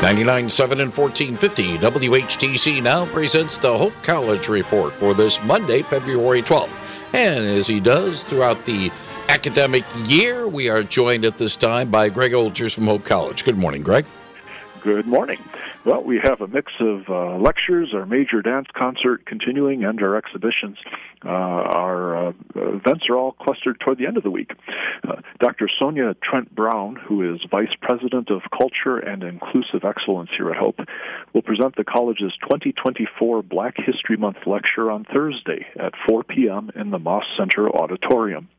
99.7 and 1450 WHTC now presents the Hope College Report for this Monday, February 12th. And as he does throughout the academic year, we are joined at this time by Greg Olgers from Hope College. Good morning, Greg. Good morning. Well, we have a mix of uh, lectures, our major dance concert continuing, and our exhibitions. Uh, our uh, events are all clustered toward the end of the week. Uh, Dr. Sonja Trent Brown, who is Vice President of Culture and Inclusive Excellence here at Hope, will present the college's 2024 Black History Month lecture on Thursday at 4 p.m. in the Moss Center Auditorium.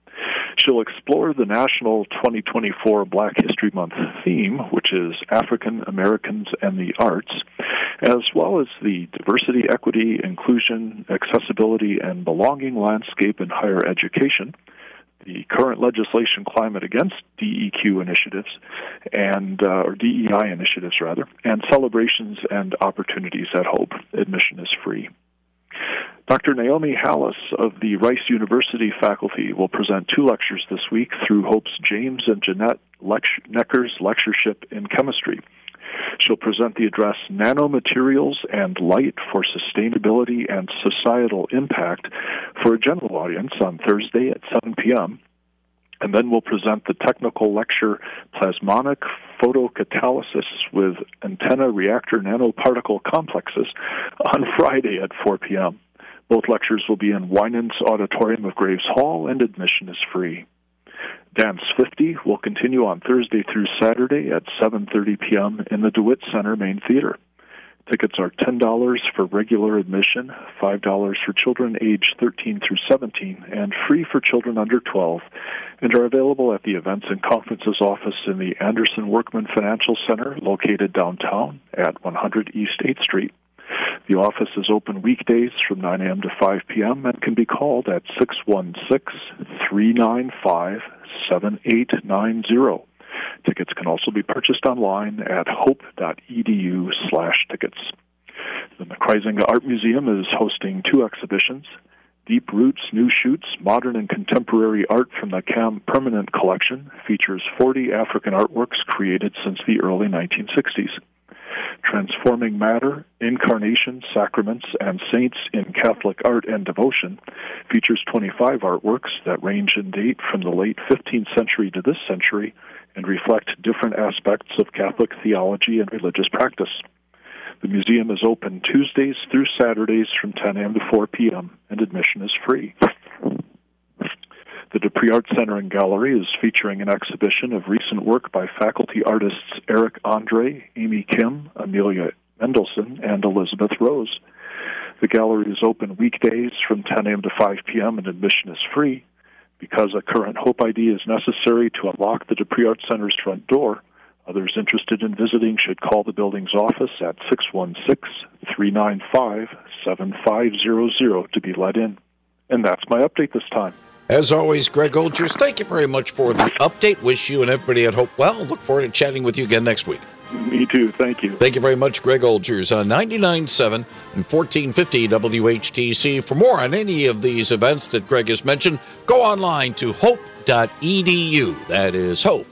She'll explore the national 2024 Black History Month theme, which is African Americans and the Arts, as well as the diversity, equity, inclusion, accessibility, and belonging landscape in higher education the current legislation climate against DEQ initiatives and uh, or DEI initiatives rather, and celebrations and opportunities at Hope. Admission is free. Dr. Naomi Halas of the Rice University faculty will present two lectures this week through Hope's James and Jeanette Neckers lectureship in chemistry. She'll present the address Nanomaterials and Light for Sustainability and Societal Impact for a general audience on Thursday at 7 p.m. And then we'll present the technical lecture Plasmonic Photocatalysis with Antenna Reactor Nanoparticle Complexes on Friday at 4 p.m. Both lectures will be in Winans Auditorium of Graves Hall, and admission is free. Dance 50 will continue on Thursday through Saturday at 7:30 p.m. in the DeWitt Center main theater. Tickets are $10 for regular admission, $5 for children aged 13 through 17, and free for children under 12, and are available at the Events and Conferences office in the Anderson Werkman Financial Center located downtown at 100 East 8th Street. The office is open weekdays from 9 a.m. to 5 p.m. and can be called at 616 395 7890. Tickets can also be purchased online at hope.edu slash tickets. The Kruizenga Art Museum is hosting two exhibitions. Deep Roots New Shoots Modern and Contemporary Art from the KAM Permanent Collection features 40 African artworks created since the early 1960s. Transforming Matter, Incarnation, Sacraments, and Saints in Catholic Art and Devotion features 25 artworks that range in date from the late 15th century to this century and reflect different aspects of Catholic theology and religious practice. The museum is open Tuesdays through Saturdays from 10 a.m. to 4 p.m., and admission is free. The De Pree Art Center and Gallery is featuring an exhibition of work by faculty artists Eric Andre, Amy Kim, Amelia Mendelson, and Elizabeth Rose. The gallery is open weekdays from 10 a.m. to 5 p.m. and admission is free. Because a current Hope ID is necessary to unlock the De Pree Art Center's front door, others interested in visiting should call the building's office at 616 395 7500 to be let in. And that's my update this time. As always, Greg Olgers, thank you very much for the update. Wish you and everybody at Hope well. Look forward to chatting with you again next week. Me too. Thank you. Thank you very much, Greg Olgers on 99.7 and 1450 WHTC. For more on any of these events that Greg has mentioned, go online to hope.edu. That is hope.edu.